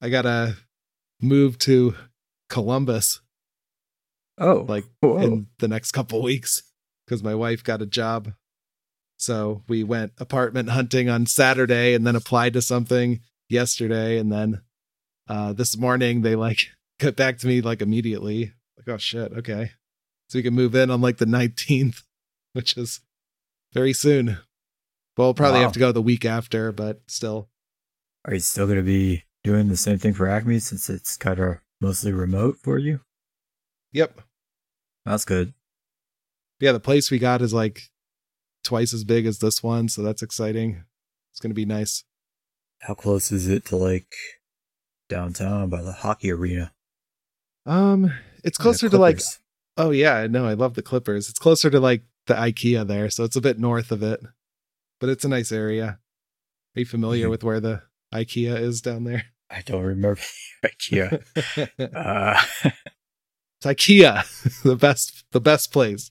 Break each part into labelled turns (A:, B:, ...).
A: I gotta move to Columbus
B: Oh,
A: like
B: whoa.
A: in the next couple weeks because my wife got a job. So we went apartment hunting on Saturday and then applied to something yesterday. And then uh, this morning they like got back to me like immediately. Like, oh shit, okay. So we can move in on like the 19th, which is very soon. Well, we'll probably
B: Wow.
A: have to go the week after, but still.
B: are you still going to be doing the same thing for Acme since it's kind of mostly remote for you?
A: Yep.
B: That's good.
A: Yeah, the place we got is like twice as big as this one, so that's exciting. It's gonna be nice.
B: How close is it to like downtown by the hockey arena?
A: Um, it's closer to like oh yeah, no, I love the Clippers. It's closer to like the IKEA there, so it's a bit north of it. But it's a nice area. Are you familiar
B: Mhm.
A: with where the IKEA is down there?
B: I don't remember IKEA. uh,
A: it's IKEA, the best the best place.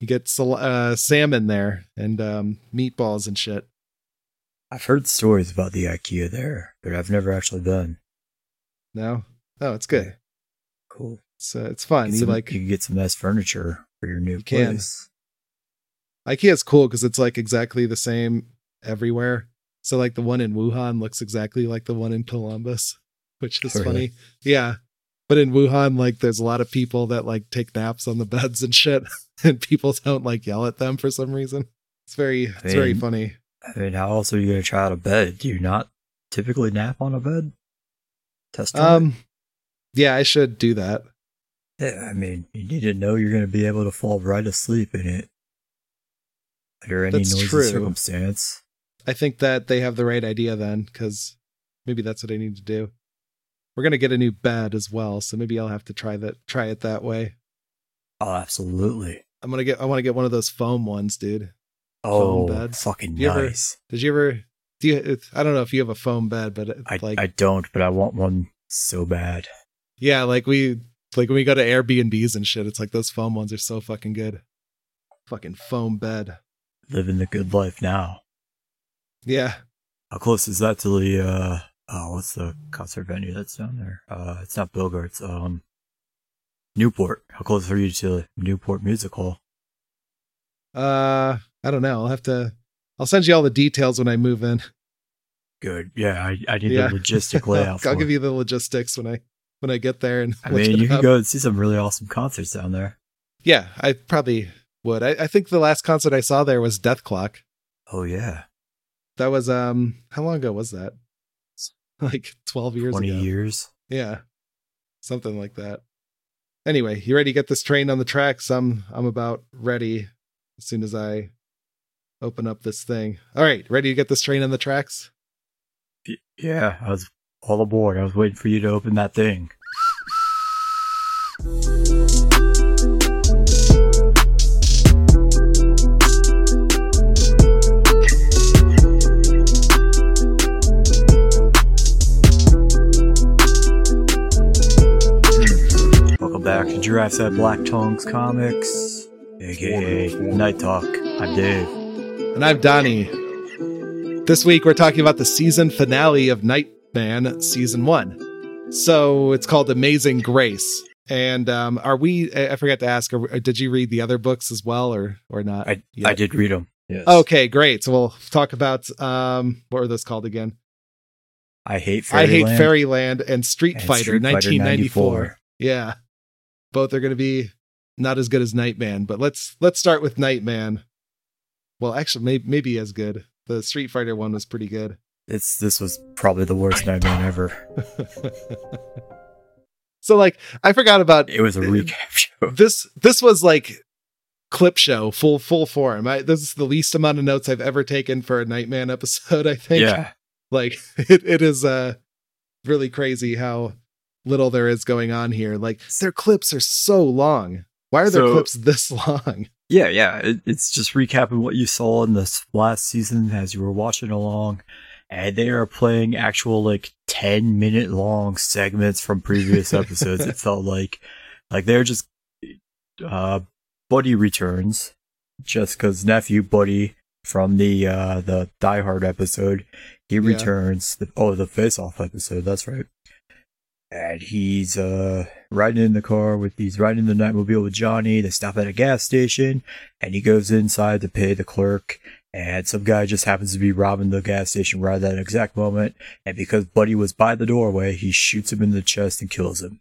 A: You get sal- uh, salmon there and um, meatballs and shit.
B: I've heard stories about the IKEA there, but I've never actually been.
A: No, oh, it's good.
B: Cool.
A: It's uh, it's fun.
B: Get
A: You
B: some-
A: like
B: you can get some nice furniture for your new
A: You can.
B: place.
A: IKEA is cool because it's like exactly the same everywhere. So like the one in Wuhan looks exactly like the one in Columbus, which is
B: Oh, really?
A: funny. Yeah. But in Wuhan, like there's a lot of people that like take naps on the beds and shit, and people don't like yell at them for some reason. It's very it's very
B: mean,
A: funny.
B: I mean, how else are you to try out a bed? Do you not typically nap on a bed? Test?
A: Um yeah, I should do that.
B: Yeah, I mean, you need to know you're going to be able to fall right asleep in it. Under any
A: That's
B: noisy
A: true.
B: circumstance.
A: I think that they have the right idea then, because maybe that's what I need to do. We're gonna get a new bed as well, so maybe I'll have to try that try it that way.
B: Oh, absolutely.
A: I'm gonna get I want to get one of those foam ones, dude.
B: Oh,
A: beds.
B: fucking
A: ever-
B: nice.
A: Did you ever? Do you? I don't know if you have a foam bed, but it,
B: I,
A: like,
B: I don't, but I want one so bad.
A: yeah, like we like when we go to Airbnbs and shit, it's like those foam ones are so fucking good. Fucking foam bed.
B: Living the good life now.
A: Yeah,
B: How close is that to the, uh, oh, what's the concert venue that's down there? Uh, it's not Bogarts, um, Newport. How close are you to Newport Music Hall?
A: uh, I don't know. I'll have to. I'll send you all the details when I move in.
B: Good. Yeah, I, I need
A: Yeah.
B: the logistic layout.
A: I'll give
B: it.
A: you the logistics when I when I get there and.
B: I mean, you can
A: up.
B: go and see some really awesome concerts down there.
A: Yeah, I probably would. I, I think the last concert I saw there was Dethklok.
B: Oh yeah,
A: That was um, how long ago was that? Like twelve years
B: twenty
A: ago.
B: years.
A: Yeah. Something like that. Anyway, you ready to get this train on the tracks? I'm I'm about ready as soon as I open up this thing. All right, ready to get this train on the tracks?
B: Yeah, I was all aboard. I was waiting for you to open that thing. Giraffes at Black Tongues Comics, aka Night Talk. I'm Dave.
A: And I'm Donnie. This week we're talking about the season finale of Nightman season 1. So, it's called Amazing Grace. And um are we I I forgot to ask are, did you read the other books as well or or not?
B: I
A: yet?
B: I did read them. Yes.
A: Okay, great. So we'll talk about um what were those called again?
B: I hate
A: I hate
B: Fairyland
A: Fairyland and Street
B: and
A: Fighter
B: Street Fighter
A: 1994. Yeah. Both are going to be not as good as Nightman, but let's let's start with Nightman. Well, actually maybe maybe as good. The Street Fighter one was pretty good.
B: It's this was probably the worst Nightman ever.
A: so like I forgot about
B: It was a recap show.
A: this this was like clip show full full form. I, this is the least amount of notes I've ever taken for a Nightman episode, I think.
B: Yeah,
A: like it, it is uh really crazy how little there is going on here like their clips are so long why are their
B: So-
A: clips this long
B: yeah, yeah. It, it's just recapping what you saw in this last season as you were watching along, and they are playing actual like ten minute long segments from previous episodes. it felt like, like they're just, uh, Buddy returns, Jessica's nephew, Buddy, from the uh the Die Hard episode. He
A: Yeah.
B: returns. The, oh, the Face Off episode. That's right. And he's uh riding in the car with he's riding the Nightmobile with Johnny. They stop at a gas station, and he goes inside to pay the clerk. And some guy just happens to be robbing the gas station right at that exact moment. And because Buddy was by the doorway, he shoots him in the chest and kills him.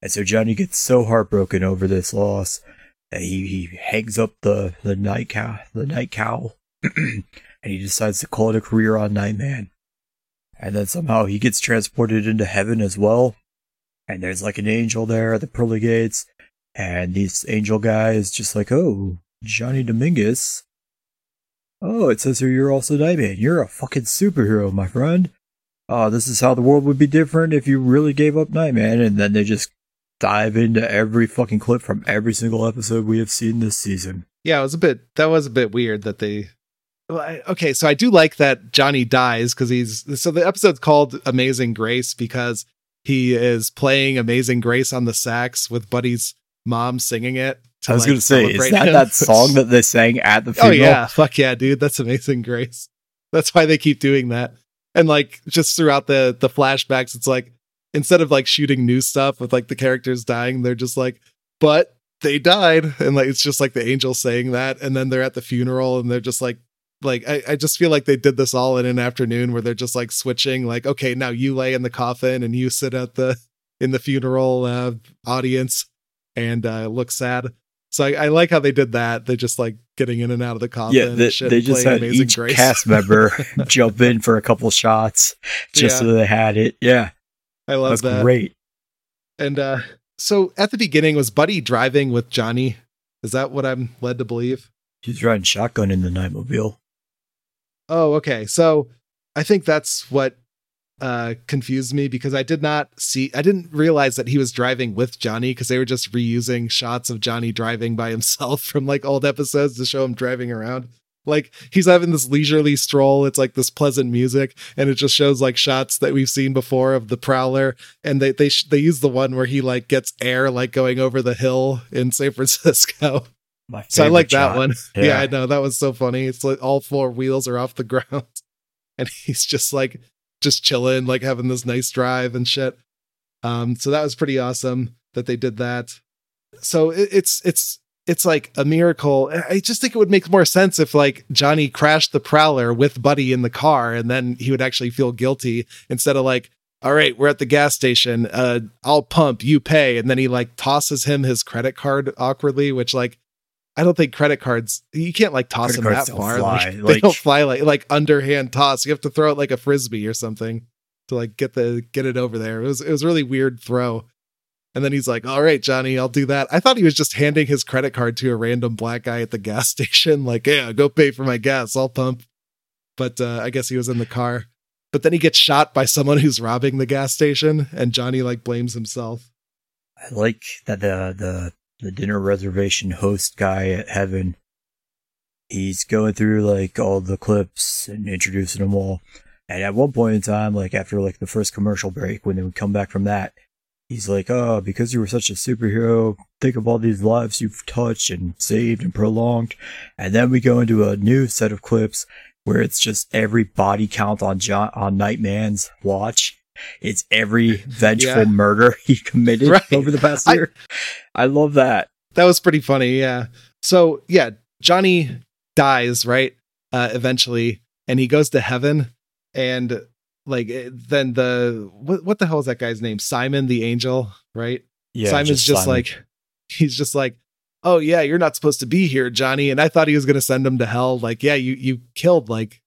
B: And so Johnny gets so heartbroken over this loss that he, he hangs up the, the night cow the night cowl and he decides to call it a career on Nightman. And then somehow he gets transported into heaven as well. And there's like an angel there at the pearly gates. And this angel guy is just like, Oh, Johnny Domino. Oh, it says here you're also Nightman. You're a fucking superhero, my friend. Oh, this is how the world would be different if you really gave up Nightman. And then they just dive into every fucking clip from every single episode we have seen this season.
A: Yeah, it was a bit. That was a bit weird that they. Okay, so I do like that Johnny dies because he's so the episode's called Amazing Grace because he is playing Amazing Grace on the sax with Buddy's mom singing it.
B: I was
A: like,
B: going to say, is that
A: him.
B: that song that they sang at the funeral?
A: Oh yeah, fuck yeah, dude, that's Amazing Grace. That's why they keep doing that. And like just throughout the the flashbacks, it's like instead of like shooting new stuff with like the characters dying, they're just like, but they died, and like it's just like the angel saying that, and then they're at the funeral and they're just like. Like I, I just feel like they did this all in an afternoon where they're just like switching like okay now you lay in the coffin and you sit at the in the funeral uh, audience and uh, look sad so I, I like how they did that. they're just like getting in and out of the coffin.
B: Yeah,
A: and
B: they,
A: shit
B: they
A: and
B: just had
A: Amazing
B: each
A: Grace.
B: cast member jump in for a couple shots just so they had it. Yeah,
A: I love
B: that's
A: that.
B: great.
A: And uh, so at the beginning, was Buddy driving with Johnny? Is that what I'm led to believe?
B: He's riding shotgun in the Nightmobile.
A: Oh, okay. So I think that's what uh confused me because I did not see I didn't realize that he was driving with Johnny because they were just reusing shots of Johnny driving by himself from like old episodes to show him driving around. Like he's having this leisurely stroll. It's like this pleasant music, and it just shows like shots that we've seen before of the Prowler. And they they they use the one where he like gets air like going over the hill in San Francisco.
B: My
A: So I like that one. Yeah.
B: Yeah.
A: I know that was so funny. It's like all four wheels are off the ground, and he's just like just chilling, like having this nice drive and shit. Um, so that was pretty awesome that they did that. So it, it's it's it's like a miracle. I just think it would make more sense if like Johnny crashed the Prowler with Buddy in the car, and then he would actually feel guilty instead of like. All right, we're at the gas station. Uh, I'll pump, you pay, and then he like tosses him his credit card awkwardly, which like I don't think credit cards you can't like toss
B: Credit
A: them that far.
B: fly.
A: Like, they don't fly like like underhand toss. You have to throw it like a frisbee or something to like get the get it over there. It was it was a really weird throw. And then he's like, "All right, Johnny, I'll do that." I thought he was just handing his credit card to a random black guy at the gas station, like, "Yeah, go pay for my gas. I'll pump." But uh, I guess he was in the car. But then he gets shot by someone who's robbing the gas station, and Johnny like blames himself.
B: I like that the the the dinner reservation host guy at Heaven. He's going through like all the clips and introducing them all. And at one point in time, like after like the first commercial break, when they would come back from that, he's like, "Oh, because you were such a superhero, think of all these lives you've touched and saved and prolonged." And then we go into a new set of clips where it's just every body count on John on Nightman's watch. It's every vengeful
A: Yeah.
B: murder he committed
A: Right.
B: over the past year. I love that.
A: that was pretty funny yeah so yeah johnny dies right uh eventually and he goes to heaven and like eh, then the what, what the hell is that guy's name simon the angel right
B: Yeah,
A: simon's just,
B: Simon.
A: like he's just like oh yeah you're not supposed to be here johnny and i thought he was gonna send him to hell like yeah you you killed like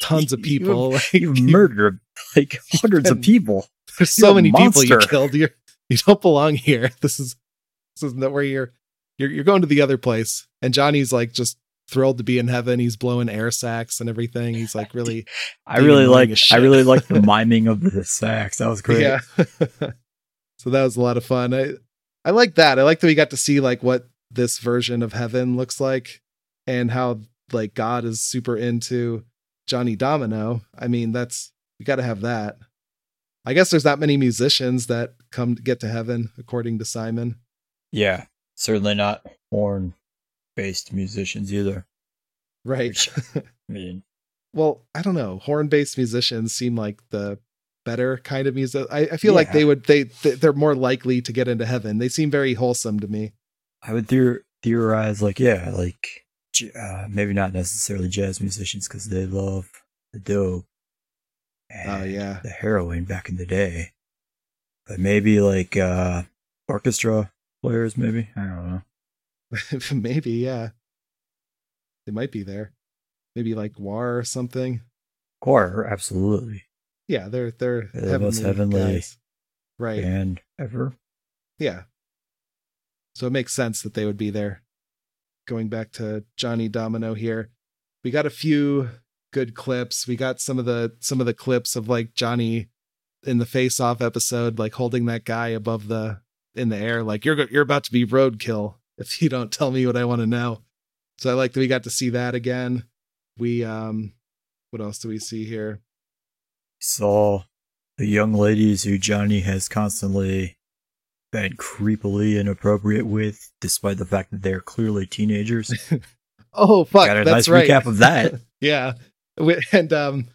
A: tons of
B: You-
A: people like,
B: you murdered like hundreds of people.
A: there's so many people you killed. You you don't belong here. This is this is not where you're you're you're going to the other place. And johnny's like just thrilled to be in heaven. He's blowing air sacs and everything. He's like really
B: I really like I really like the miming of the sax. That was great.
A: yeah. So that was a lot of fun. I i like that. I like that we got to see like what this version of heaven looks like and how like god is super into johnny domino. I mean that's we got to have that i guess there's not many musicians that come to get to heaven according to simon
B: Yeah, certainly not horn based musicians either.
A: Right.
B: Which, I mean,
A: well, I don't know. Horn-based musicians seem like the better kind of music. I, I feel like they would they they- they're more likely to get into heaven. They seem very wholesome to me.
B: I would theor- theorize like yeah, like uh, maybe not necessarily jazz musicians because they love the dope.
A: Oh
B: and
A: yeah.
B: the heroin back in the day, but maybe like uh orchestra players. Maybe I don't know.
A: Maybe, yeah. They might be there. Maybe like War or something.
B: Choir, absolutely,
A: Yeah, they're they're
B: They're the most heavenly
A: guys. Right.
B: and ever.
A: Yeah. So it makes sense that they would be there. Going back to Johnny Domino here. We got a few good clips. We got some of the some of the clips of like Johnny in the face off episode like holding that guy above the in the air like you're you're about to be roadkill if you don't tell me what I want to know. So I like that we got to see that again. We um what else do we see here?
B: Saw the young ladies who Johnny has constantly been creepily inappropriate with, despite the fact that they're clearly teenagers.
A: Oh fuck,
B: Got a
A: that's
B: nice
A: right.
B: recap of that.
A: yeah. And um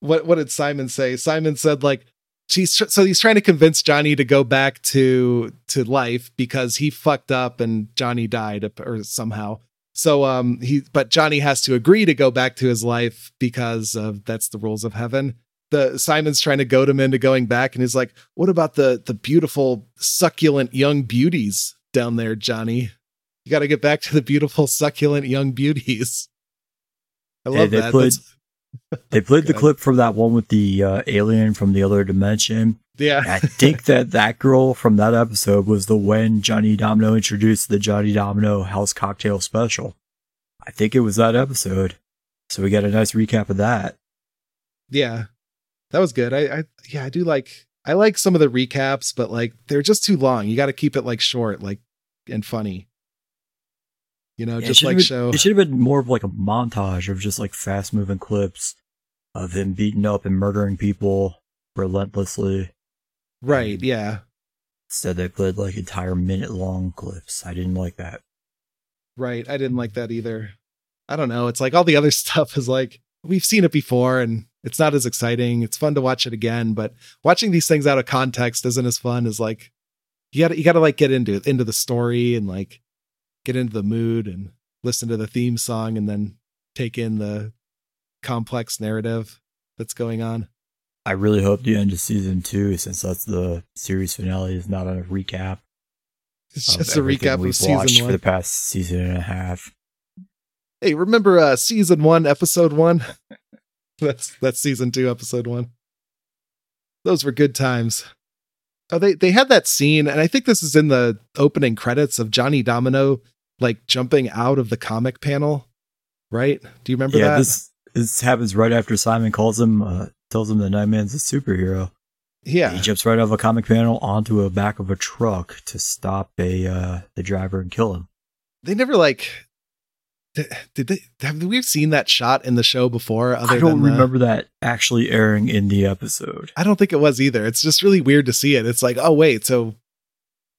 A: what what did Simon say? Simon said like she's tr- so he's trying to convince Johnny to go back to to life because he fucked up and Johnny died or somehow. So um he but Johnny has to agree to go back to his life because of that's the rules of heaven. The Simon's trying to goad him into going back and he's like, "What about the the beautiful succulent young beauties down there, Johnny? You got to get back to the beautiful succulent young beauties." I
B: Hey,
A: love
B: they
A: that. That's-
B: They played the clip from that one with the uh, alien from the other dimension.
A: yeah.
B: I think that that girl from that episode was the when Johnny Domino introduced the Johnny Domino House Cocktail Special. I think it was that episode. So we got a nice recap of that.
A: Yeah. That was good. I, I yeah, I do like I like some of the recaps, but like they're just too long. You got to keep it like short, like and funny. You know,
B: Yeah,
A: just like
B: been-
A: show.
B: It should have been more of like a montage of just like fast moving clips of him beating up and murdering people relentlessly.
A: Right, yeah.
B: Instead, they played like entire minute long clips. I didn't like that.
A: Right. I didn't like that either. I don't know. It's like all the other stuff is like we've seen it before and it's not as exciting. It's fun to watch it again, but watching these things out of context isn't as fun as like you got to you got to like get into into the story and like get into the mood and listen to the theme song and then take in the complex narrative that's going on.
B: I really hope the end of season two, since that's the series finale, is not a recap.
A: It's just a recap of
B: we've watched
A: season
B: for the past season and a half.
A: Hey, remember uh season 1 episode 1? that's that's season 2 episode 1. Those were good times. Oh, they they had that scene, and I think this is in the opening credits of Johnny Domino like jumping out of the comic panel, right? Do you remember
B: yeah,
A: that?
B: this this happens right after Simon calls him, uh, tells him that Nightman's a superhero.
A: Yeah, he
B: jumps right off a comic panel onto a back of a truck to stop a uh, the driver and kill him.
A: they never like. Did, did they have we seen that shot in the show before? Other
B: I don't
A: than the-
B: remember that actually airing in the episode.
A: I don't think it was either. It's just really weird to see it. It's like, oh wait, so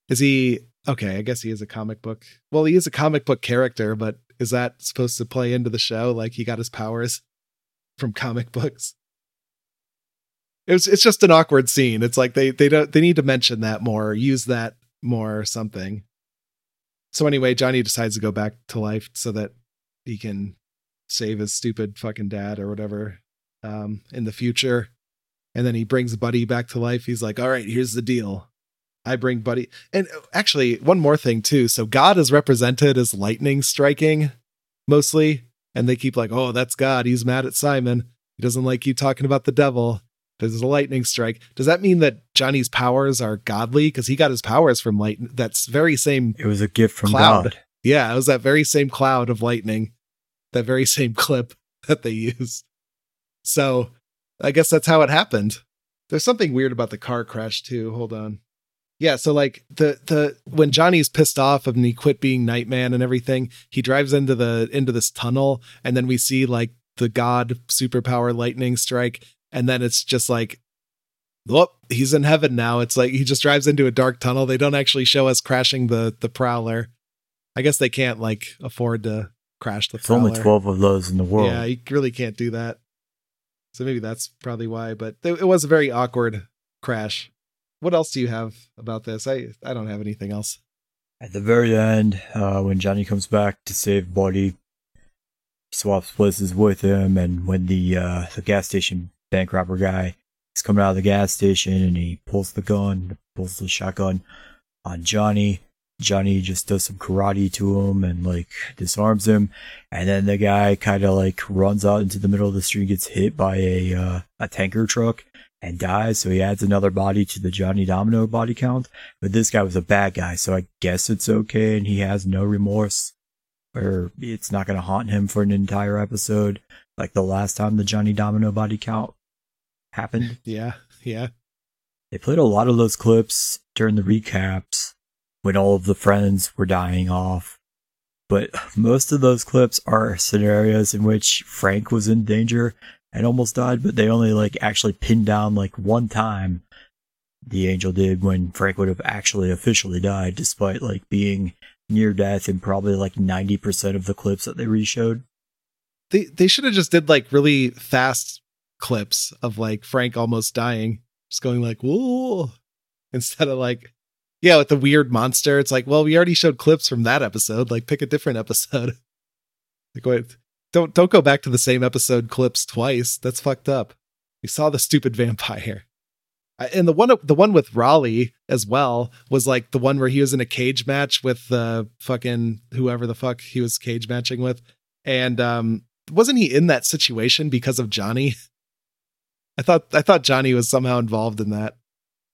A: is he okay? I guess he is a comic book. Well, he is a comic book character, but is that supposed to play into the show? Like he got his powers from comic books. It was, it's just an awkward scene. It's like they they don't they need to mention that more, or use that more, or something. So anyway, Johnny decides to go back to life so that he can save his stupid fucking dad or whatever um, in the future. And then he brings Buddy back to life. He's like, all right, here's the deal. I bring Buddy. And uh, actually, one more thing, too. So God is represented as lightning striking mostly. And they keep like, oh, that's God. He's mad at Simon. He doesn't like you talking about the devil. There's a lightning strike. Does that mean that Johnny's powers are godly? Because he got his powers from light. That's very same.
B: It was a gift from
A: Cloud.
B: God.
A: Yeah, it was that very same cloud of lightning, that very same clip that they used. So I guess that's how it happened. There's something weird about the car crash too. Hold on. Yeah, so like the the when Johnny's pissed off and he quit being Nightman and everything, he drives into the into this tunnel and then we see like the god superpower lightning strike and then it's just like whoop, he's in heaven now. It's like he just drives into a dark tunnel. They don't actually show us crashing the the prowler. I guess they can't like afford to crash the
B: There's only 12 of those in the world.
A: Yeah, you really can't do that. So maybe that's probably why. But it was a very awkward crash. What else do you have about this? I I don't have anything else.
B: At the very end, uh, when Johnny comes back to save Buddy, swaps places with him, and when the uh, the gas station bank robber guy is coming out of the gas station and he pulls the gun, pulls the shotgun on Johnny. Johnny just does some karate to him and like disarms him, and then the guy kind of like runs out into the middle of the street, gets hit by a uh, a tanker truck, and dies. So he adds another body to the Johnny Domino body count. But this guy was a bad guy, so I guess it's okay, and he has no remorse, or it's not going to haunt him for an entire episode, like the last time the Johnny Domino body count happened.
A: Yeah, yeah.
B: They played a lot of those clips during the recaps when all of the friends were dying off. But most of those clips are scenarios in which Frank was in danger and almost died, but they only like actually pinned down like one time the angel did when Frank would have actually officially died, despite like being near death in probably like 90% of the clips that they reshowed.
A: They they should have just did like really fast clips of like Frank almost dying, just going like whoa, instead of like yeah with the weird monster. It's like well we already showed clips from that episode. Like pick a different episode. like wait, don't don't go back to the same episode clips twice. That's fucked up. We saw the stupid vampire. And the one the one with Raleigh as well was like the one where he was in a cage match with the fucking whoever the fuck he was cage matching with, and um wasn't he in that situation because of Johnny? I thought I thought Johnny was somehow involved in that.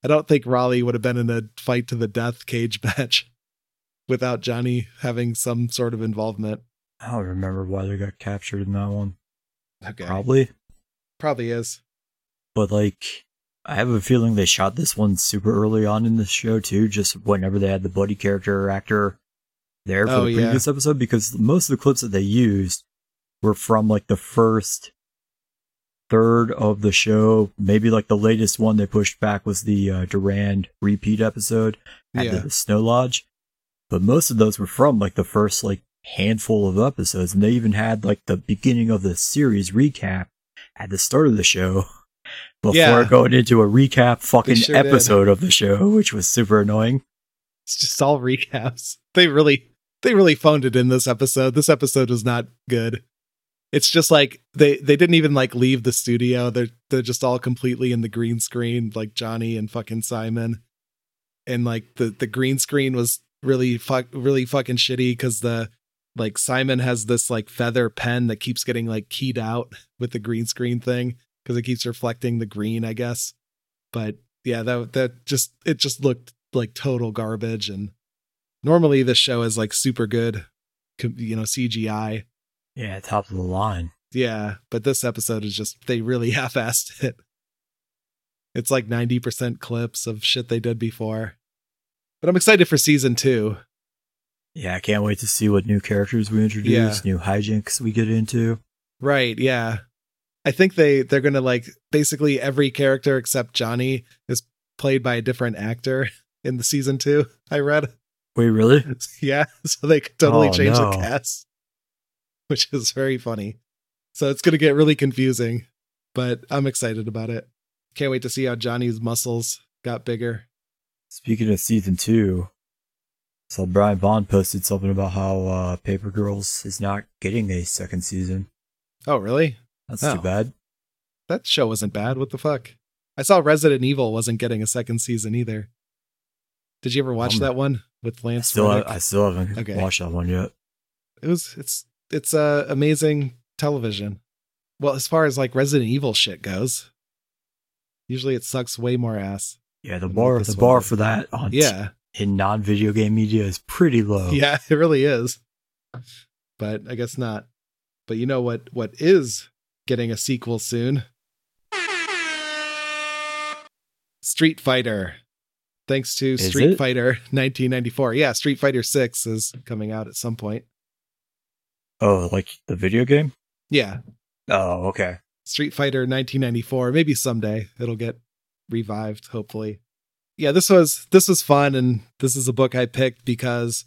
A: I don't think Raleigh would have been in a fight to the death cage match without Johnny having some sort of involvement.
B: I don't remember why they got captured in that one.
A: Okay,
B: Probably.
A: probably is.
B: but like I have a feeling they shot this one super early on in the show too, just whenever they had the buddy character or actor there for
A: Oh,
B: the
A: yeah.
B: previous episode, because most of the clips that they used were from like the first third of the show. Maybe like the latest one they pushed back was the uh, Durand repeat episode at
A: Yeah.
B: the Snow Lodge, but most of those were from like the first like handful of episodes, and they even had like the beginning of the series recap at the start of the show before
A: Yeah.
B: going into a recap fucking
A: sure did.
B: episode of the show, which was super annoying.
A: It's just all recaps. They really they really phoned it in this episode. This episode was not good. It's just like they they didn't even like leave the studio. They're they're just all completely in the green screen, like Johnny and fucking Simon. And like the the green screen was really fuck really fucking shitty because the like Simon has this like feather pen that keeps getting like keyed out with the green screen thing because it keeps reflecting the green, I guess. But yeah, that that just it just looked like total garbage. And normally this show is like super good, you know, CGI.
B: Yeah, top of the line.
A: Yeah, but this episode is just they really half-assed it. It's like 90% clips of shit they did before. But I'm excited for season 2.
B: Yeah, I can't wait to see what new characters we introduce, new hijinks we get into.
A: Right, yeah. I think they they're going to like basically every character except Johnny is played by a different actor in the season 2. I read.
B: Wait, really?
A: yeah, so they could totally
B: Oh,
A: change
B: no.
A: the cast, which is very funny. So it's going to get really confusing, but I'm excited about it. Can't wait to see how Johnny's muscles got bigger.
B: Speaking of season two, so Brian Bond posted something about how uh, Paper Girls is not getting a second season.
A: Oh, really?
B: That's
A: Oh.
B: too bad.
A: That show wasn't bad. What the fuck? I saw Resident Evil wasn't getting a second season either. Did you ever watch
B: Bummer.
A: that one with
B: I
A: Lance?
B: still,
A: Reddick?
B: I still haven't
A: Okay.
B: watched that one yet.
A: it was it's it's uh amazing television. Well, as far as like Resident Evil shit goes, usually it sucks way more ass.
B: Yeah, the bar, the bar for that on
A: Yeah,
B: in non-video game media is pretty low.
A: yeah, it really is. But I guess not. But you know what? What is getting a sequel soon? Street Fighter. Thanks to
B: Is
A: Street
B: it?
A: Fighter 1994. Yeah, Street Fighter 6 is coming out at some point.
B: Oh, like the video game?
A: Yeah,
B: Oh, okay.
A: Street Fighter 1994. Maybe someday it'll get revived, hopefully. Yeah, this was this was fun and this is a book I picked because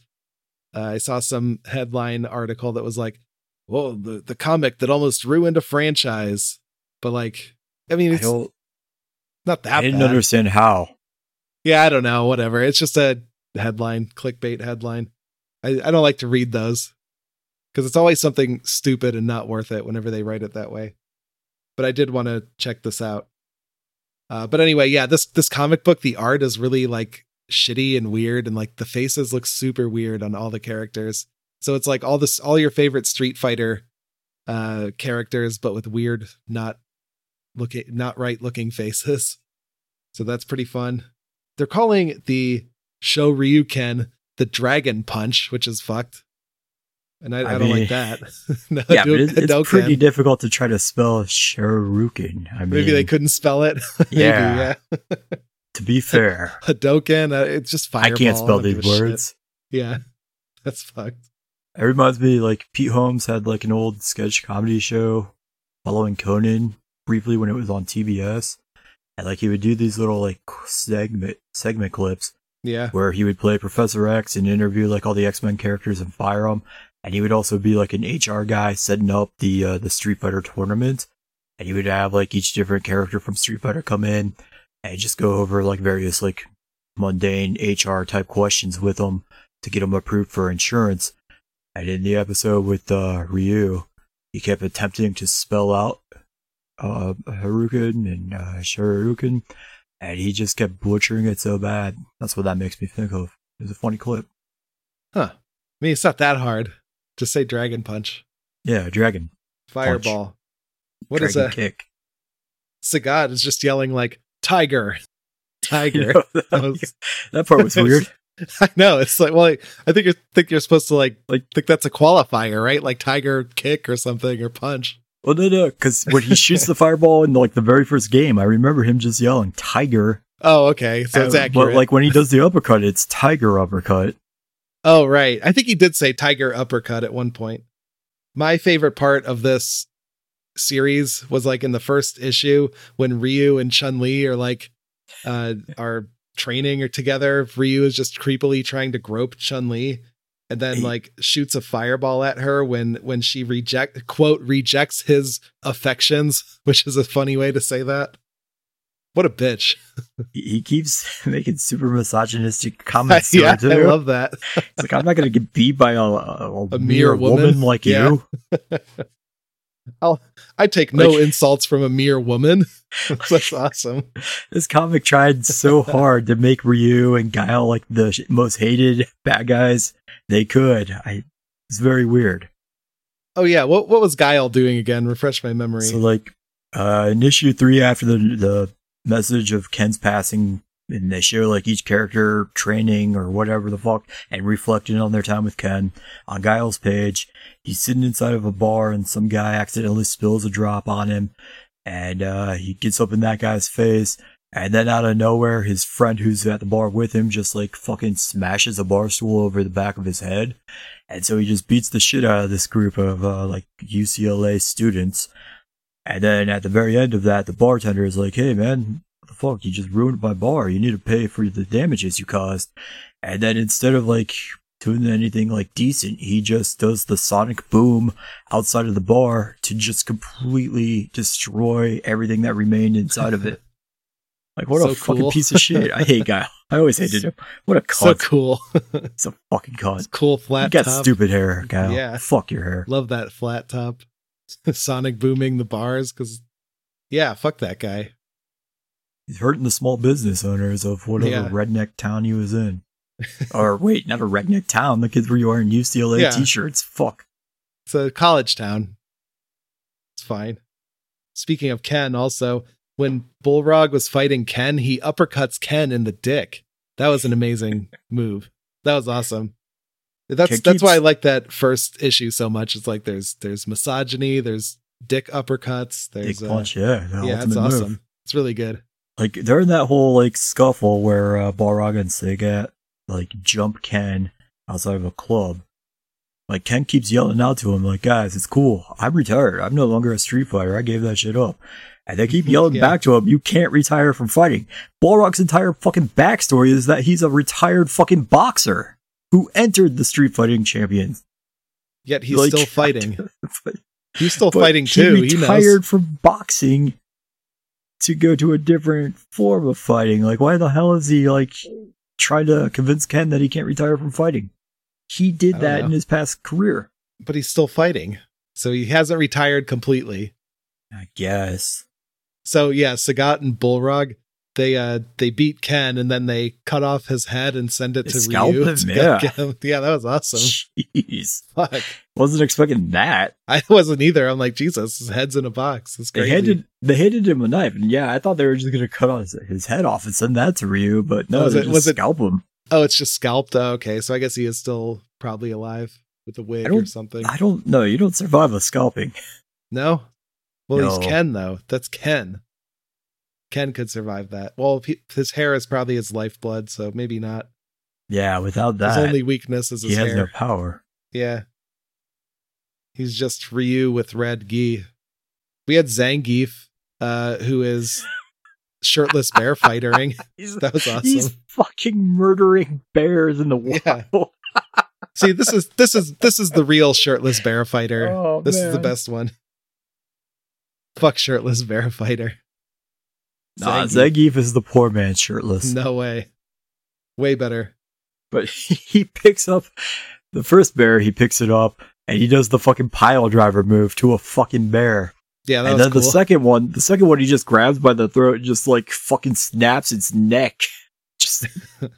A: uh, I saw some headline article that was like whoa, the the comic that almost ruined a franchise. But like, I mean, it's
B: don't.
A: not that
B: I didn't
A: bad.
B: understand how.
A: Yeah, I don't know. Whatever. It's just a headline, clickbait headline. I, I don't like to read those because it's always something stupid and not worth it whenever they write it that way. But I did want to check this out. Uh, but anyway, yeah, this this comic book, the art is really like shitty and weird, and like the faces look super weird on all the characters. So it's like all this, all your favorite Street Fighter uh, characters, but with weird, not looking, not right looking faces. So that's pretty fun. They're calling the show Ryuken the Dragon Punch, which is fucked. And I, I,
B: I
A: don't
B: mean-
A: like that. no,
B: yeah,
A: do
B: it's
A: Hadoken.
B: pretty difficult to try to spell Shoryuken. I mean,
A: Maybe they couldn't spell it. Maybe,
B: Yeah.
A: yeah.
B: to be fair,
A: Hadoken, uh, it's just
B: I
A: fireball.
B: can't spell these
A: a shit.
B: words.
A: Yeah, that's fucked.
B: It reminds me like Pete Holmes had like an old sketch comedy show following Conan briefly when it was on TBS. And like he would do these little like segment segment clips
A: Yeah,
B: where he would play Professor X and interview like all the X Men characters and fire them. And he would also be like an HR guy setting up the uh, the Street Fighter tournament. And he would have like each different character from Street Fighter come in and just go over like various like mundane HR type questions with them to get them approved for insurance. And in the episode with uh, Ryu, he kept attempting to spell out uh, and uh, and he just kept butchering it so bad. That's what that makes me think of. It's a funny clip.
A: huh? I mean, it's not that hard. Just say Dragon Punch,
B: Yeah, dragon.
A: Fireball. What is
B: dragon
A: a
B: kick?
A: Sagat is just yelling like Tiger, Tiger. That
B: that,
A: was-
B: that part was weird.
A: I know it's like well, I, I think you think you're supposed to like
B: Like-
A: think that's a qualifier, right? Like Tiger kick or something or punch.
B: Well, no, no, because when he shoots the fireball in like the very first game, I remember him just yelling "Tiger."
A: Oh, okay, so it's accurate.
B: But like when he does the uppercut, it's Tiger uppercut.
A: Oh, right. I think he did say tiger uppercut at one point. My favorite part of this series was like in the first issue when Ryu and Chun Li are like uh are training or together. Ryu is just creepily trying to grope Chun Li and then like shoots a fireball at her when when she reject quote rejects his affections, which is a funny way to say that. What a bitch.
B: He, keeps making super misogynistic comments.
A: yeah, I love that.
B: It's like I'm not going to get beat by a, a,
A: A
B: mere woman,
A: woman?
B: like
A: Yeah.
B: you.
A: I take no
B: Like-
A: insults from a mere woman. That's awesome.
B: This comic tried so hard to make Ryu and Guile like the sh- most hated bad guys they could. I it's very weird.
A: Oh yeah, what what was Guile doing again? Refresh my memory.
B: So like uh in issue three after the the message of Ken's passing and they show like each character training or whatever the fuck and reflecting on their time with Ken on Guile's page. He's sitting inside of a bar and some guy accidentally spills a drop on him and uh he gets up in that guy's face and then out of nowhere his friend who's at the bar with him just like fucking smashes a bar stool over the back of his head. And so he just beats the shit out of this group of uh, like UCLA students. And then at the very end of that, the bartender is like, "Hey man, what the fuck? You just ruined my bar. You need to pay for the damages you caused." And then instead of like doing anything like decent, he just does the sonic boom outside of the bar to just completely destroy everything that remained inside of it. Like what
A: So
B: a fucking piece of shit! I hate guy. I always hated him. What a
A: so
B: cunt!
A: cool.
B: It's a fucking cunt.
A: cool
B: You
A: flat
B: got
A: top.
B: stupid hair, Guile.
A: Yeah.
B: Fuck your hair.
A: Love that flat top. Sonic booming the bars cuz yeah, fuck that guy.
B: He's hurting the small business owners of whatever
A: Yeah.
B: redneck town he was in. or wait, not a redneck town. The kids were wearing UCLA
A: Yeah.
B: t-shirts. Fuck.
A: It's a college town. It's fine. Speaking of Ken, also, when Balrog was fighting Ken, he uppercuts Ken in the dick. That was an amazing move. That was awesome. That's that's why I like that first issue so much. It's like there's there's misogyny, there's dick uppercuts, there's
B: Dick
A: uh,
B: punch, yeah.
A: Yeah, it's awesome.
B: move.
A: It's really good.
B: Like during that whole like scuffle where uh, Balrog and Sagat like jump Ken outside of a club. Like Ken keeps yelling out to him, like, guys, it's cool. I'm retired. I'm no longer a street fighter. I gave that shit up. And they keep yelling
A: Yeah.
B: back to him, you can't retire from fighting. Balrog's entire fucking backstory is that he's a retired fucking boxer who entered the street fighting champions.
A: Yet he's
B: Like,
A: still fighting.
B: but,
A: He's still fighting too. He
B: retired
A: knows.
B: from boxing to go to a different form of fighting. Like, why the hell is he like trying to convince Ken that he can't retire from fighting? He did that
A: know.
B: in his past career.
A: But he's still fighting. So he hasn't retired completely.
B: I guess.
A: So yeah, Sagat and Balrog, they uh they beat Ken and then they cut off his head and send it
B: They
A: to
B: scalp
A: Ryu.
B: him, yeah.
A: Yeah, that was awesome.
B: Jeez.
A: Fuck.
B: Wasn't expecting that.
A: I wasn't either. I'm like, Jesus, his head's in a box. It's
B: They handed they handed him a knife, and yeah, I thought they were just gonna cut his, his head off and send that to Ryu, but no,
A: Was it-
B: just
A: was it-
B: scalp him.
A: oh, it's just scalped. Oh, okay. So I guess he is still probably alive with a wig or something.
B: I don't know. You don't survive a scalping.
A: No? Well,
B: No.
A: he's Ken, though. That's Ken. Ken could survive that. Well, he, his hair is probably his lifeblood, so maybe not.
B: Yeah, without that,
A: his only weakness is
B: he
A: his
B: has
A: hair.
B: no power.
A: Yeah. He's just Ryu with red gi. We had Zangief, uh, who is shirtless bear fightering.
B: He's,
A: That was awesome.
B: he's fucking murdering bears in the wild.
A: Yeah. See, this is this is this is the real shirtless bear fighter.
B: Oh,
A: this is the best one. Fuck shirtless bear fighter.
B: Nah,
A: Zangief.
B: Zangief is the poor man shirtless.
A: No way. Way better.
B: But he picks up the first bear, he picks it up, and he does the fucking pile driver move to a fucking bear.
A: Yeah, that
B: and then
A: cool.
B: the second one, the second one, he just grabs by the throat, and just like fucking snaps its neck. Just it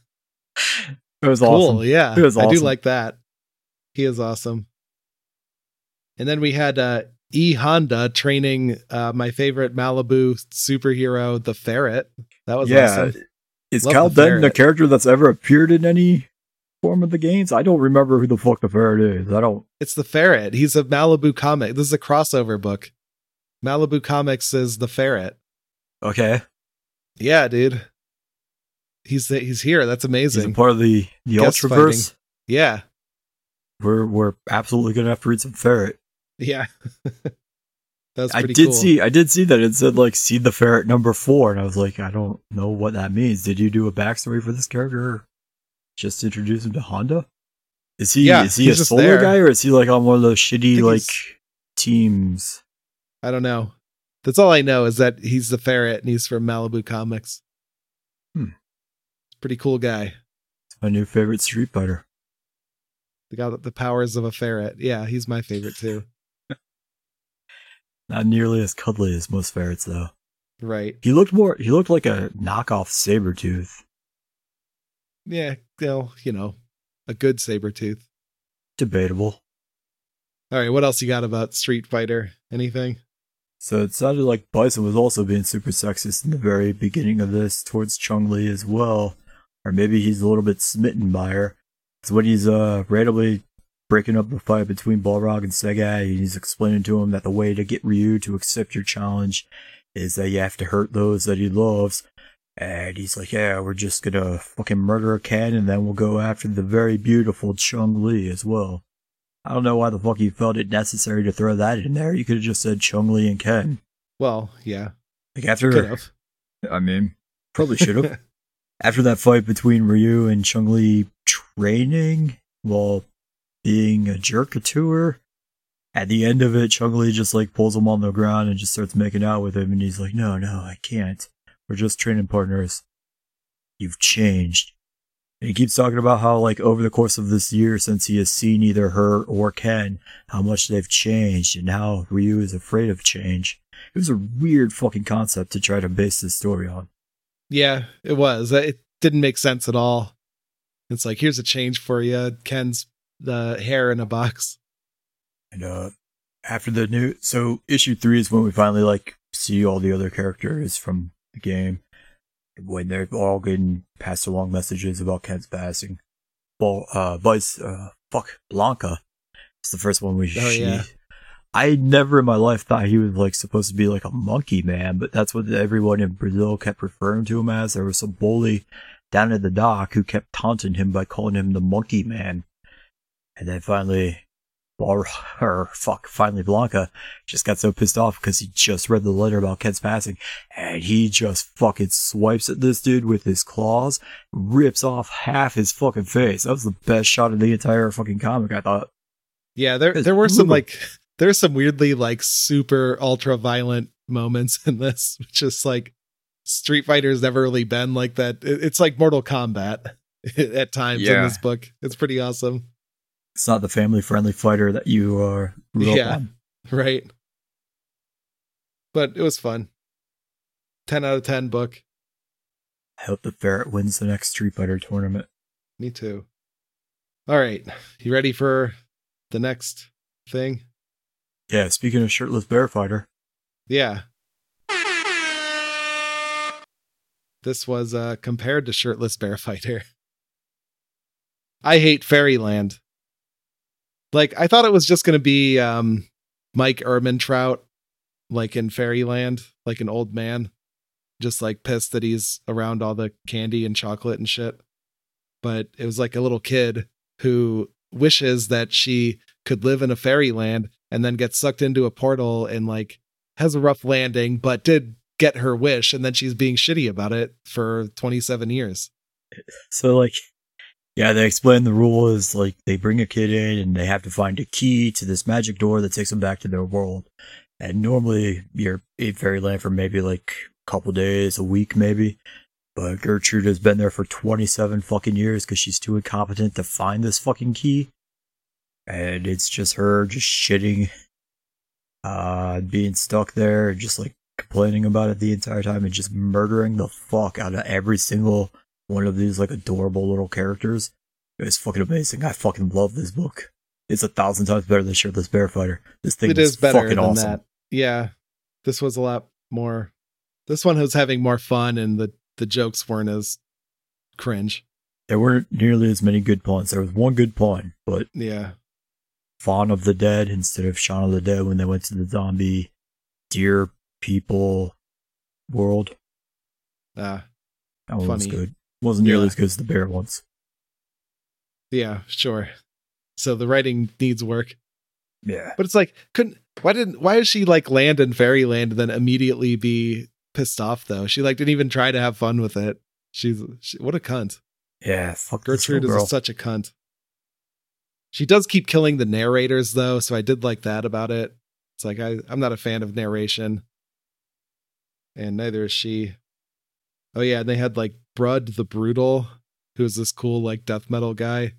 B: was
A: cool.
B: awesome.
A: Yeah,
B: It was
A: I do like that. He is awesome. And then we had uh, E Honda training uh, my favorite Malibu superhero, the Ferret. That was
B: yeah,
A: awesome.
B: is
A: Love
B: Cal
A: the
B: Denton a character that's ever appeared in any form of the games? I don't remember who the fuck the ferret is. I don't.
A: It's the Ferret. He's a Malibu comic. This is a crossover book. Malibu Comics is the Ferret.
B: Okay,
A: Yeah, dude. He's he's here. That's amazing.
B: he's part of the the
A: Guest
B: Ultraverse.
A: Yeah,
B: We're we're absolutely gonna have to read some ferret.
A: Yeah. That's
B: I did
A: cool.
B: see I did see that it said like see the ferret number four, and I was like, I don't know what that means. Did you do a backstory for this character? Or just introduce him to Honda? Is he
A: Yeah,
B: is he a solo
A: there.
B: guy or is he like on one of those shitty like teams?
A: I don't know. That's all I know is that he's the ferret and he's from Malibu Comics.
B: Hmm.
A: Pretty cool guy.
B: It's my new favorite Street Fighter.
A: The guy with the powers of a ferret. Yeah, he's my favorite too.
B: Not nearly as cuddly as most ferrets though.
A: Right.
B: He looked more he looked like a knockoff saber tooth.
A: Yeah, well, you know, a good saber tooth.
B: Debatable.
A: All right, what else you got about Street Fighter? Anything?
B: So it sounded like Bison was also being super sexist in the very beginning of this towards Chun Li as well. Or maybe he's a little bit smitten by her. It's when he's uh randomly breaking up the fight between Balrog and Sagat, and he's explaining to him that the way to get Ryu to accept your challenge is that you have to hurt those that he loves. And he's like, Yeah, we're just gonna fucking murder a Ken and then we'll go after the very beautiful Chun Li as well. I don't know why the fuck you felt it necessary to throw that in there. You could have just said Chun Li and Ken.
A: Well, yeah,
B: Like after,
A: could have.
B: I mean, probably should have. after that fight between Ryu and Chun Li training while being a jerk to her, at the end of it, Chun Li just like pulls him on the ground and just starts making out with him, and he's like, "No, no, I can't. We're just training partners. You've changed." And he keeps talking about how, like, over the course of this year, since he has seen either her or Ken, how much they've changed and how Ryu is afraid of change. It was a weird fucking concept to try to base this story on.
A: Yeah, it was. It didn't make sense at all. It's like here's a change for you. Ken's the hair in a box.
B: And uh after the new so issue three is when we finally like see all the other characters from the game. When they're all getting passed along messages about Ken's passing. Well uh Vice uh fuck Blanka. It's the first one we
A: Oh,
B: see.
A: yeah.
B: I never in my life thought he was like supposed to be like a monkey man, but that's what everyone in Brazil kept referring to him as. There was some bully down at the dock who kept taunting him by calling him the monkey man. And then finally, or, or fuck, finally Blanka just got so pissed off because he just read the letter about Ken's passing and he just fucking swipes at this dude with his claws, rips off half his fucking face. That was the best shot of the entire fucking comic, I thought.
A: Yeah, there there were some
B: brutal.
A: like there's some weirdly like super ultra violent moments in this, just like Street Fighter's never really been like that. It's like Mortal Kombat at times yeah. in this book. It's pretty awesome.
B: It's not the family friendly fighter that you are.
A: yeah, right. But it was fun. Ten out of ten book.
B: I hope the ferret wins the next Street Fighter tournament.
A: Me too. All right, you ready for the next thing?
B: Yeah. Speaking of shirtless bear fighter.
A: Yeah. This was uh, compared to shirtless bear fighter. I hate Fairyland. Like I thought it was just gonna be um, Mike Ehrmantraut, like in Fairyland, like an old man, just like pissed that he's around all the candy and chocolate and shit. But it was like a little kid who wishes that she could live in a fairyland and then gets sucked into a portal and like has a rough landing, but did get her wish, and then she's being shitty about it for 27 years.
B: So like yeah, they explain the rule is like they bring a kid in and they have to find a key to this magic door that takes them back to their world. And normally you're in fairyland for maybe like a couple days, a week maybe. But Gertrude has been there for 27 fucking years because she's too incompetent to find this fucking key. And it's just her just shitting, uh, being stuck there, just like complaining about it the entire time and just murdering the fuck out of every single one of these like adorable little characters. It's fucking amazing. I fucking love this book. It's a thousand times better than Shirtless Bear Fighter. This thing it is better fucking than awesome. that.
A: Yeah, this was a lot more. This one was having more fun, and the the jokes weren't as cringe.
B: There weren't nearly as many good puns. There was one good pun, but
A: yeah,
B: Fawn of the Dead instead of Shaun of the Dead when they went to the zombie deer people world.
A: Ah,
B: that one funny. was good. Wasn't nearly yeah. as good as the bear ones.
A: Yeah, sure. So the writing needs work.
B: Yeah.
A: But it's like, couldn't why didn't why does she like land in fairyland and then immediately be pissed off though? She like didn't even try to have fun with it. She's she, what a cunt.
B: Yeah, fuck
A: Gertrude is a, such a cunt. She does keep killing the narrators though, so I did like that about it. It's like I, I'm not a fan of narration. And neither is she. Oh yeah, and they had like Brud the Brutal, who's this cool like death metal guy.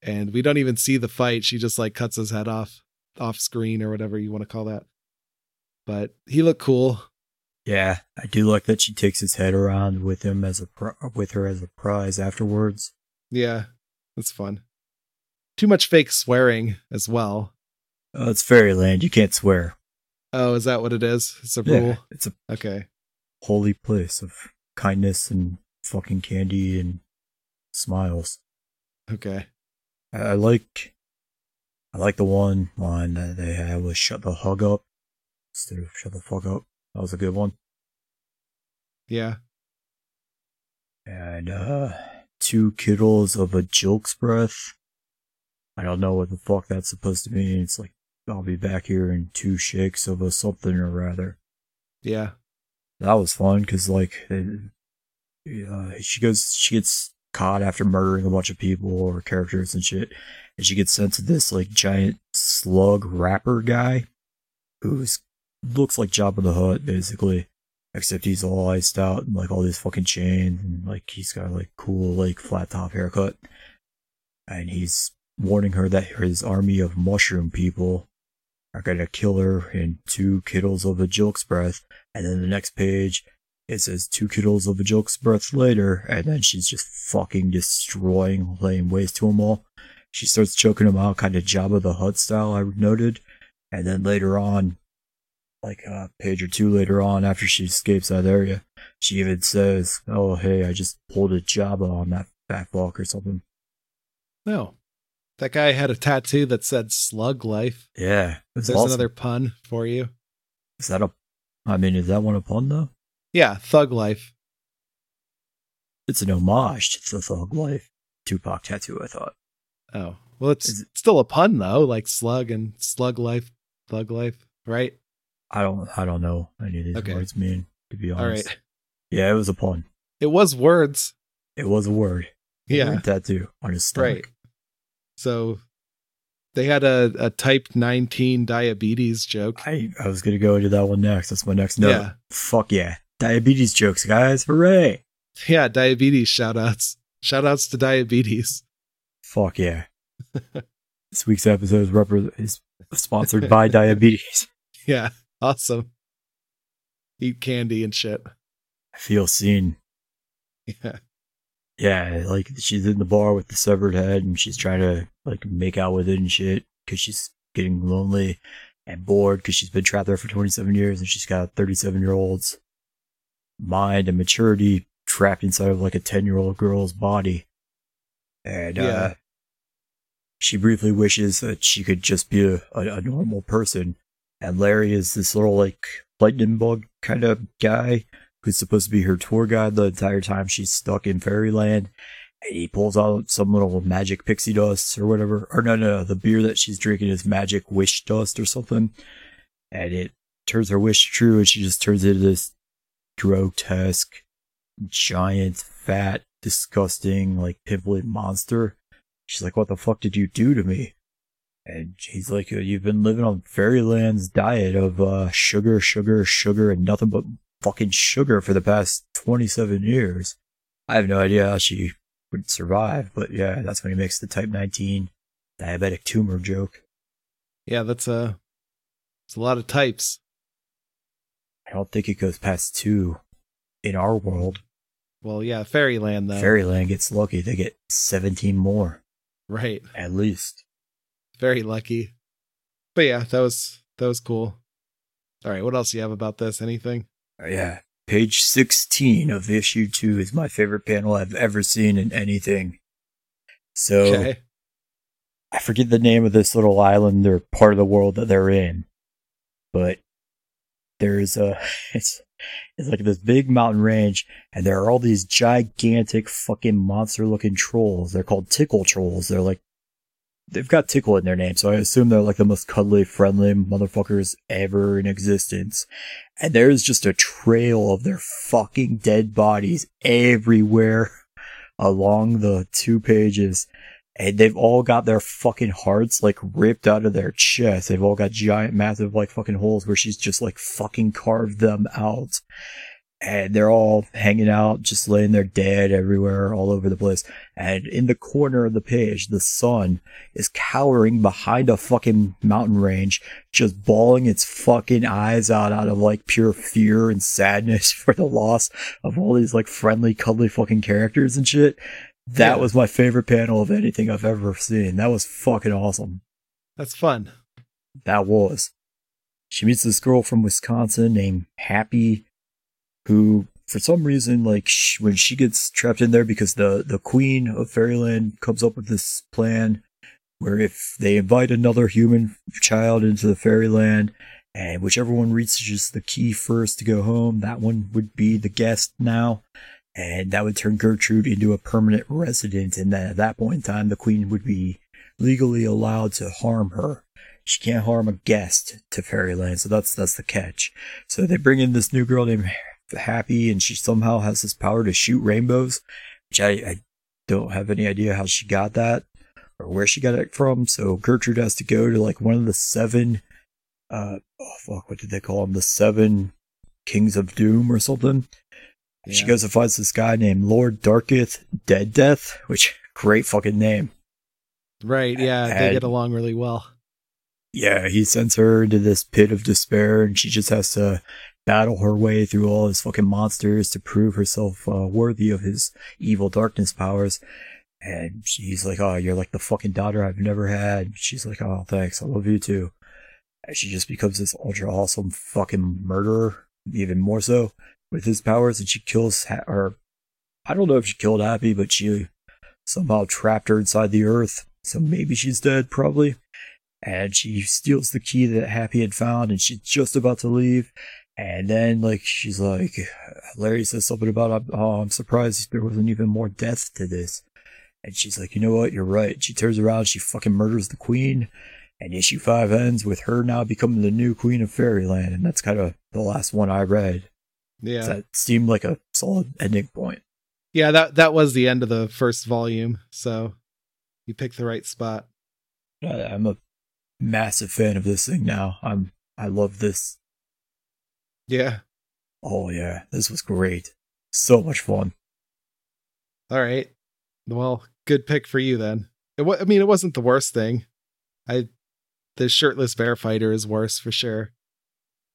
A: And we don't even see the fight. She just like cuts his head off off screen or whatever you want to call that. But he looked cool.
B: Yeah, I do like that she takes his head around with him as a with her as a prize afterwards.
A: Yeah, that's fun. Too much fake swearing as well.
B: Oh, it's fairyland. You can't swear.
A: Oh, is that what it is? It's a yeah, rule.
B: It's a
A: okay.
B: Holy place of kindness and fucking candy and smiles.
A: Okay.
B: I, I like I like the one line that they had was shut the hug up instead of shut the fuck up. That was a good one.
A: Yeah.
B: And uh two kittles of a jilk's breath. I don't know what the fuck that's supposed to mean. It's like I'll be back here in two shakes of a something or rather.
A: Yeah.
B: That was fun because like it, uh, she goes, she gets caught after murdering a bunch of people or characters and shit, and she gets sent to this like giant slug rapper guy, who's looks like Jabba the Hutt basically, except he's all iced out and like all these fucking chains and like he's got like cool like flat top haircut, and he's warning her that his army of mushroom people are gonna kill her in two kittles of a joke's breath, and then the next page it says two kittles of a joke's breath later, and then she's just fucking destroying, laying waste to them all. She starts choking them out, kind of Jabba the Hutt style, I noted. And then later on, like a page or two later on, after she escapes that area, she even says, Oh, hey, I just pulled a Jabba on that fat fuck or something.
A: No. That guy had a tattoo that said slug life.
B: Yeah.
A: There's awesome. another pun for you.
B: Is that a, I mean, is that one a pun though?
A: Yeah, Thug Life.
B: It's an homage to the Thug Life Tupac tattoo, I thought.
A: Oh. Well, it's it, still a pun though, like slug and slug life, thug life, right?
B: I don't I don't know any of these okay. words mean, to be honest.
A: All right.
B: Yeah, it was a pun.
A: It was words.
B: It was a word.
A: Yeah.
B: Word tattoo on his stomach. Right.
A: So They had a, a type 19 diabetes joke.
B: I, I was gonna go into that one next. That's my next note.
A: Yeah.
B: Fuck yeah. Diabetes jokes, guys. Hooray.
A: Yeah, diabetes shout outs. Shout outs to diabetes.
B: Fuck yeah. this week's episode is, repre- is sponsored by diabetes.
A: Yeah, awesome. Eat candy and shit.
B: I feel seen.
A: Yeah.
B: Yeah, like she's in the bar with the severed head and she's trying to like make out with it and shit because she's getting lonely and bored because she's been trapped there for 27 years and she's got a 37 year old's mind and maturity trapped inside of like a 10 year old girl's body. And
A: Yeah.
B: uh, she briefly wishes that she could just be a, a, a normal person. And Larry is this little like lightning bug kind of guy who's supposed to be her tour guide the entire time she's stuck in fairyland. And he pulls out some little magic pixie dust or whatever. Or no, no, the beer that she's drinking is magic wish dust or something. And it turns her wish true and she just turns into this grotesque, giant, fat, disgusting, like pimply monster. She's like, what the fuck did you do to me? And he's like, "Uh, you've been living on Fairyland's diet of uh, sugar, sugar, sugar, and nothing but fucking sugar for the past 27 years. I have no idea how she would survive, but yeah, that's when he makes the type 19 diabetic tumor joke.
A: Yeah, that's a, it's a lot of types.
B: I don't think it goes past two in our world.
A: Well, yeah, Fairyland though.
B: Fairyland gets lucky. They get 17 more,
A: right.
B: at least.
A: Very lucky. But yeah, that was that was cool. All right, what else do you have about this? Anything?
B: Uh, Yeah. Page 16 of issue 2 is my favorite panel I've ever seen in anything. So,
A: Okay.
B: I forget the name of this little island or part of the world that they're in, but there's a it's it's like this big mountain range, and there are all these gigantic fucking monster looking trolls. They're called tickle trolls. They're like they've got tickle in their name, so I assume they're like the most cuddly, friendly motherfuckers ever in existence. And there's just a trail of their fucking dead bodies everywhere along the two pages and they've all got their fucking hearts like ripped out of their chest. They've all got giant, massive like fucking holes where she's just like fucking carved them out. And they're all hanging out, just laying there dead everywhere, all over the place. And in the corner of the page, the sun is cowering behind a fucking mountain range, just bawling its fucking eyes out out of like pure fear and sadness for the loss of all these like friendly, cuddly fucking characters and shit. That
A: Yeah.
B: was my favorite panel of anything I've ever seen. That was fucking awesome.
A: That's fun.
B: That was. She meets this girl from Wisconsin named Happy, who, for some reason, like when she gets trapped in there, because the the queen of Fairyland comes up with this plan, where if they invite another human child into the Fairyland, and whichever one reaches the key first to go home, that one would be the guest now. And that would turn Gertrude into a permanent resident, and then at that point in time, the queen would be legally allowed to harm her. She can't harm a guest to Fairyland, so that's that's the catch. So they bring in this new girl named Happy, and she somehow has this power to shoot rainbows, which I, I don't have any idea how she got that or where she got it from. So Gertrude has to go to like one of the seven, uh, oh fuck, what did they call them? The seven kings of doom or something. She goes and finds this guy named Lord Darketh Dead Death, which great fucking name.
A: Right. Yeah, they get along really well.
B: Yeah, he sends her into this pit of despair, and she just has to battle her way through all his fucking monsters to prove herself uh, worthy of his evil darkness powers. And she's like, "Oh, you're like the fucking daughter I've never had." She's like, "Oh, thanks, I love you too." And she just becomes this ultra awesome fucking murderer, even more so with his powers, and she kills ha- I don't know if she killed Happy, but she somehow trapped her inside the earth. So maybe she's dead, probably and she steals the key that Happy had found, and she's just about to leave. And then, like, she's like, Larry says something about, oh, I'm surprised there wasn't even more death to this. And she's like, you know what? You're right. She turns around, she fucking murders the queen, and issue five ends with her now becoming the new queen of Fairyland. And that's kind of the last one I read.
A: Yeah.
B: That seemed like a solid ending point.
A: yeah, that that was the end of the first volume, so you picked the right spot.
B: I'm a massive fan of this thing now. I'm I love this.
A: Yeah.
B: Oh yeah, this was great. So much fun.
A: All right. Well, good pick for you then. It wa- I mean, it wasn't the worst thing. I the shirtless bear fighter is worse for sure.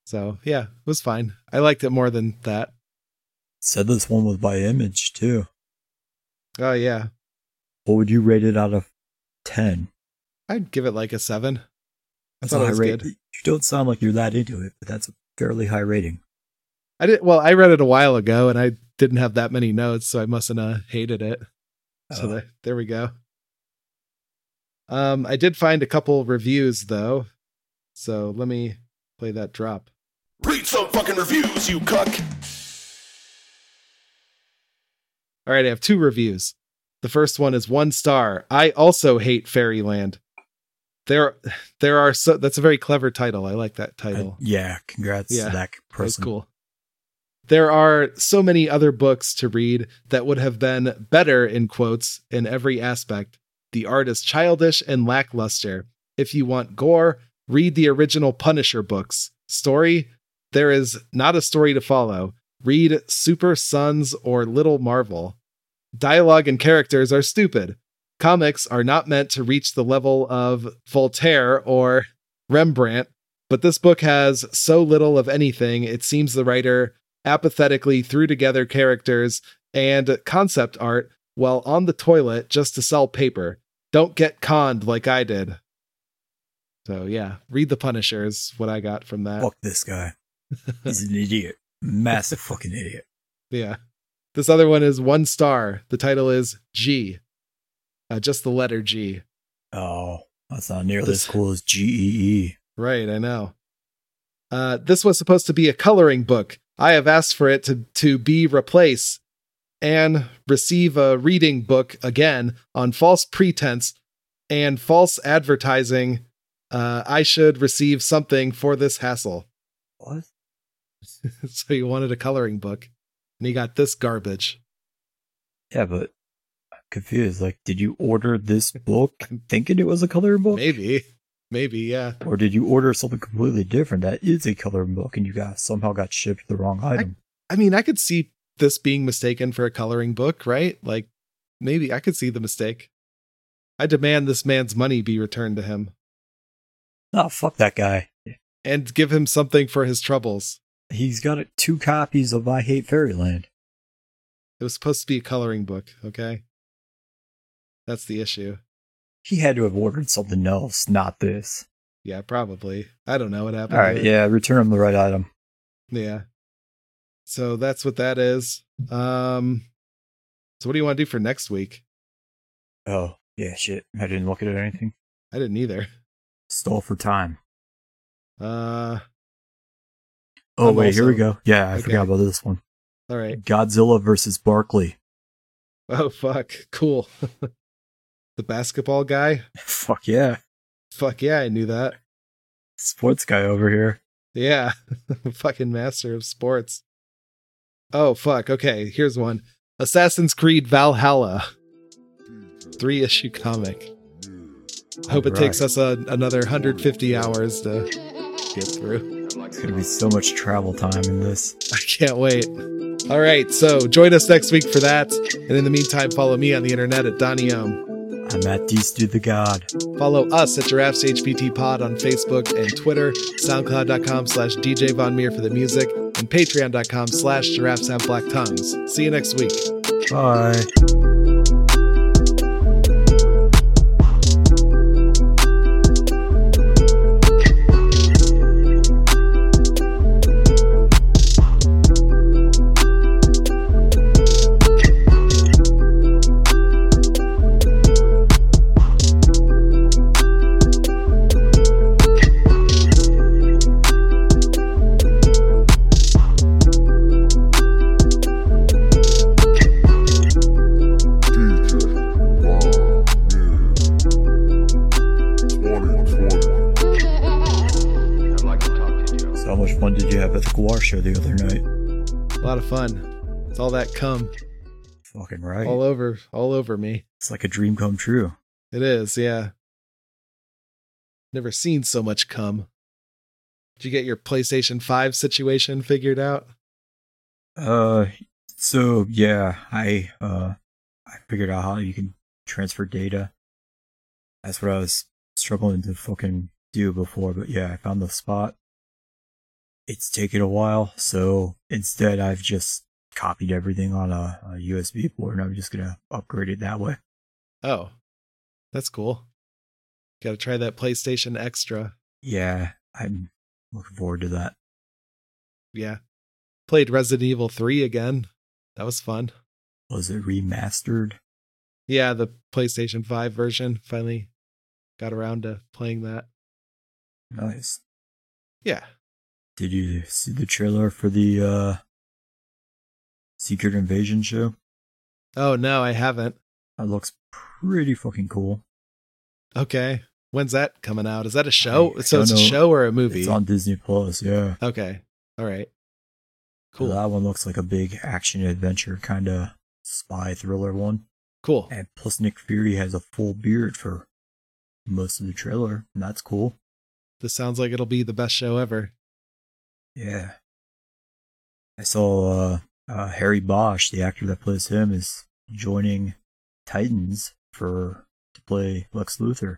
A: So yeah, it was fine. I liked it more than that.
B: Said this one was by Image too.
A: Oh yeah,
B: What would you rate it out of ten?
A: I'd give it like a seven. I
B: That's
A: thought it was
B: rate.
A: good.
B: You don't sound like you're that into it, but that's a fairly high rating.
A: I did well. I read it a while ago, and I didn't have that many notes, so I mustn't have hated it. So
B: Oh.
A: there, there we go. Um, I did find a couple reviews though, so let me play that drop.
C: Read some fucking reviews, you cuck.
A: All right, I have two reviews. The first one is one star. I also hate Fairyland. There, there are so. That's a very clever title. I like that
B: Uh,
A: title.
B: yeah, congrats
A: Yeah,
B: to that
A: That's
B: person.
A: cool. There are so many other books to read that would have been better in quotes in every aspect. The art is childish and lackluster. If you want gore, read the original Punisher books. Story, there is not a story to follow. Read Super Sons or Little Marvel. Dialogue and characters are stupid. Comics are not meant to reach the level of Voltaire or Rembrandt, but this book has so little of anything, it seems the writer apathetically threw together characters and concept art while on the toilet just to sell paper. Don't get conned like I did. So yeah, read the Punisher is what I got from that.
B: Fuck this guy. He's an idiot. Massive fucking idiot.
A: Yeah. This other one is one star. The title is G. Uh, just the letter G.
B: Oh, that's not nearly
A: This-
B: as cool as E. GEE.
A: Right, I know. Uh, this was supposed to be a coloring book. I have asked for it to, to be replaced and receive a reading book again on false pretense and false advertising. Uh, I should receive something for this hassle.
B: What?
A: so you wanted a coloring book, and you got this garbage.
B: Yeah, but confused. Like, did you order this book thinking it was a coloring book?
A: Maybe, maybe, yeah.
B: Or did you order something completely different that is a coloring book and you got somehow got shipped the wrong item?
A: I mean, I could see this being mistaken for a coloring book, right? Like, maybe I could see the mistake. I demand this man's money be returned to him
B: Oh, fuck that guy.
A: and give him something for his troubles.
B: He's got two copies of I Hate Fairyland.
A: It was supposed to be a coloring book, okay? That's the issue.
B: He had to have ordered something else, not this.
A: Yeah, probably. I don't know what happened.
B: All right, yeah, return him the right item.
A: Yeah. So that's what that is. Um so what do you want to do for next week?
B: Oh, yeah, shit. I didn't look at it or anything.
A: I didn't either.
B: Stall for time.
A: Uh
B: Oh,
A: I'm
B: wait, here we go. Yeah, I
A: Okay.
B: forgot about this one.
A: all right.
B: Godzilla versus Barkley.
A: Oh fuck. Cool. the basketball guy?
B: Fuck yeah.
A: Fuck yeah, I knew that.
B: Sports guy over here.
A: Yeah. Fucking master of sports. Oh, fuck. Okay, here's one Assassin's Creed Valhalla. Three issue comic. I Hope it takes us a, another 150 hours to get through.
B: It's gonna be so much travel time in this.
A: I can't wait. All right, so join us next week for that. And in the meantime, follow me on the internet at Donny Ohm.
B: I'm at Deestu the God.
A: Follow us at Giraffes HBT Pod on Facebook and Twitter, SoundCloud.com slash DJ Von Meer for the music, and Patreon.com slash Giraffes Have Black Tongues. See you next week.
B: Bye. So how much fun did you have at the Gwar show the other night?
A: A lot of fun. It's all that cum
B: Fucking right.
A: all over, all over me.
B: It's like a dream come true.
A: It is, yeah. Never seen so much cum. Did you get your PlayStation 5 situation figured out?
B: Uh, so yeah, I uh, I figured out how you can transfer data. That's what I was struggling to fucking do before, but yeah, I found the spot. It's taken a while, so instead I've just copied everything on a, a USB port, and I'm just gonna upgrade it that way.
A: Oh, that's cool. Got to try that PlayStation Extra.
B: Yeah, I'm looking forward to that.
A: Yeah. Played Resident Evil 3 again. That was fun.
B: Was it remastered?
A: Yeah, the PlayStation 5 version finally got around to playing that.
B: Nice.
A: Yeah.
B: Did you see the trailer for the uh Secret Invasion show?
A: Oh, no, I haven't.
B: That looks pretty fucking cool.
A: Okay. When's that coming out? Is that a show?
B: I
A: so it's a show or a movie?
B: It's on Disney Plus, yeah.
A: okay. All right. Cool.
B: That one looks like a big action adventure kind of spy thriller one.
A: Cool.
B: And plus Nick Fury has a full beard for most of the trailer, and that's cool.
A: This sounds like it'll be the best show ever.
B: Yeah. I saw uh, uh, Harry Bosch, the actor that plays him, is joining Titans for to play Lex Luthor.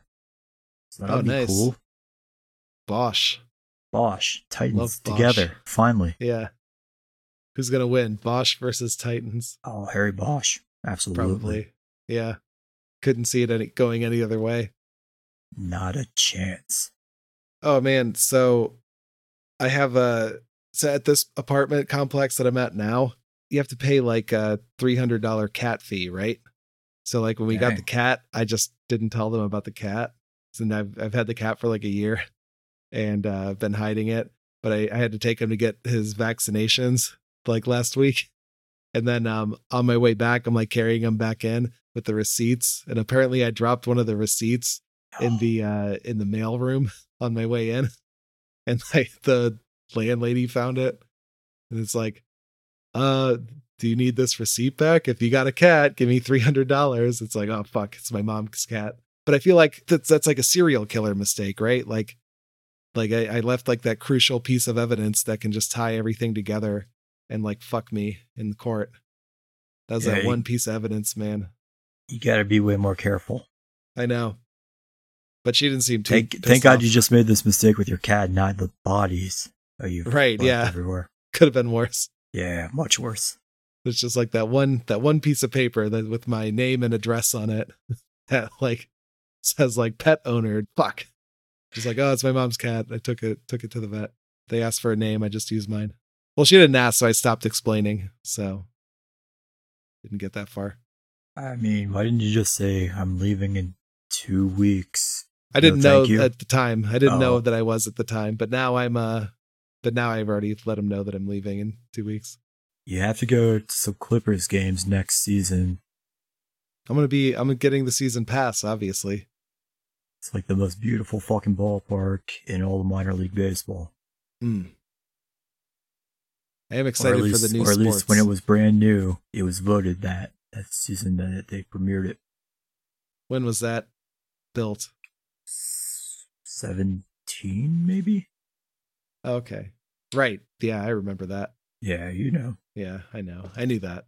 B: So that'll
A: Oh,
B: be
A: nice.
B: cool.
A: Bosch.
B: Bosch, Titans
A: Love Bosch.
B: together, finally.
A: Yeah. Who's going to win? Bosch versus Titans?
B: Oh, Harry Bosch, absolutely.
A: Probably. Yeah. Couldn't see it any, going any other way.
B: Not a chance.
A: Oh man, so I have a so at this apartment complex that I'm at now, you have to pay like a three hundred dollar cat fee, right? So like when we got the cat, I just didn't tell them about the cat. And I've I've had the cat for like a year and uh I've been hiding it. But I, I had to take him to get his vaccinations like last week. And then um on my way back, I'm like carrying him back in with the receipts. And apparently I dropped one of the receipts in the uh in the mail room on my way in and like the landlady found it and it's like uh do you need this receipt back? If you got a cat give me $300 it's like oh fuck it's my mom's cat. But i feel like that's that's like a serial killer mistake right? Like like I, I left like that crucial piece of evidence that can just tie everything together and like fuck me in court. That was
B: Yeah,
A: that one piece of evidence man.
B: You gotta be way more careful.
A: i know but she didn't seem too
B: Thank, thank God
A: off.
B: you just made this mistake with your cat, not the bodies. Oh, that you've
A: Right, yeah.
B: Everywhere.
A: could have been worse
B: Yeah, much worse.
A: It's just like that one that one piece of paper that with my name and address on it that like says like pet owner. Fuck. Just like, oh, it's my mom's cat. I took it took it to the vet. They asked for a name, I just used mine. Well, she didn't ask, so I stopped explaining. So didn't get that far.
B: I mean, why didn't you just say I'm leaving in two weeks?
A: I didn't
B: No,
A: know
B: you.
A: at the time. I didn't know
B: Oh.
A: that I was at the time, but now I'm uh but now I've already let him know that I'm leaving in two weeks.
B: You have to go to some Clippers games next season.
A: I'm gonna be I'm getting the season pass, obviously.
B: It's like the most beautiful fucking ballpark in all of minor league baseball.
A: Mm. I am excited
B: least,
A: for the new
B: or at
A: sports.
B: least when it was brand new, it was voted that that season that they premiered it.
A: when was that built?
B: Seventeen, maybe.
A: Okay. Right. Yeah, I remember that.
B: Yeah, you know.
A: Yeah, I know. I knew that.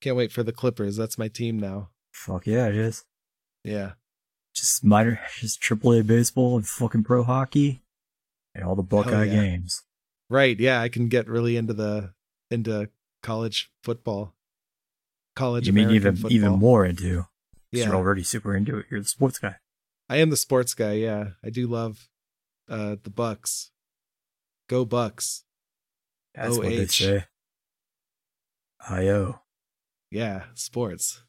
A: Can't wait for the Clippers. That's my team now.
B: Fuck yeah, it is.
A: Yeah.
B: Just minor, just AAA baseball and fucking pro hockey, and all the Buckeye
A: yeah.
B: games.
A: Right. Yeah, I can get really into the into college football. College
B: You mean
A: American
B: even
A: football.
B: even more into?
A: Yeah.
B: You're already super into it. You're the sports guy.
A: I am the sports guy, yeah. I do love uh the Bucks. Go Bucks.
B: That's what they
A: OH.
B: say. IO.
A: Yeah, sports.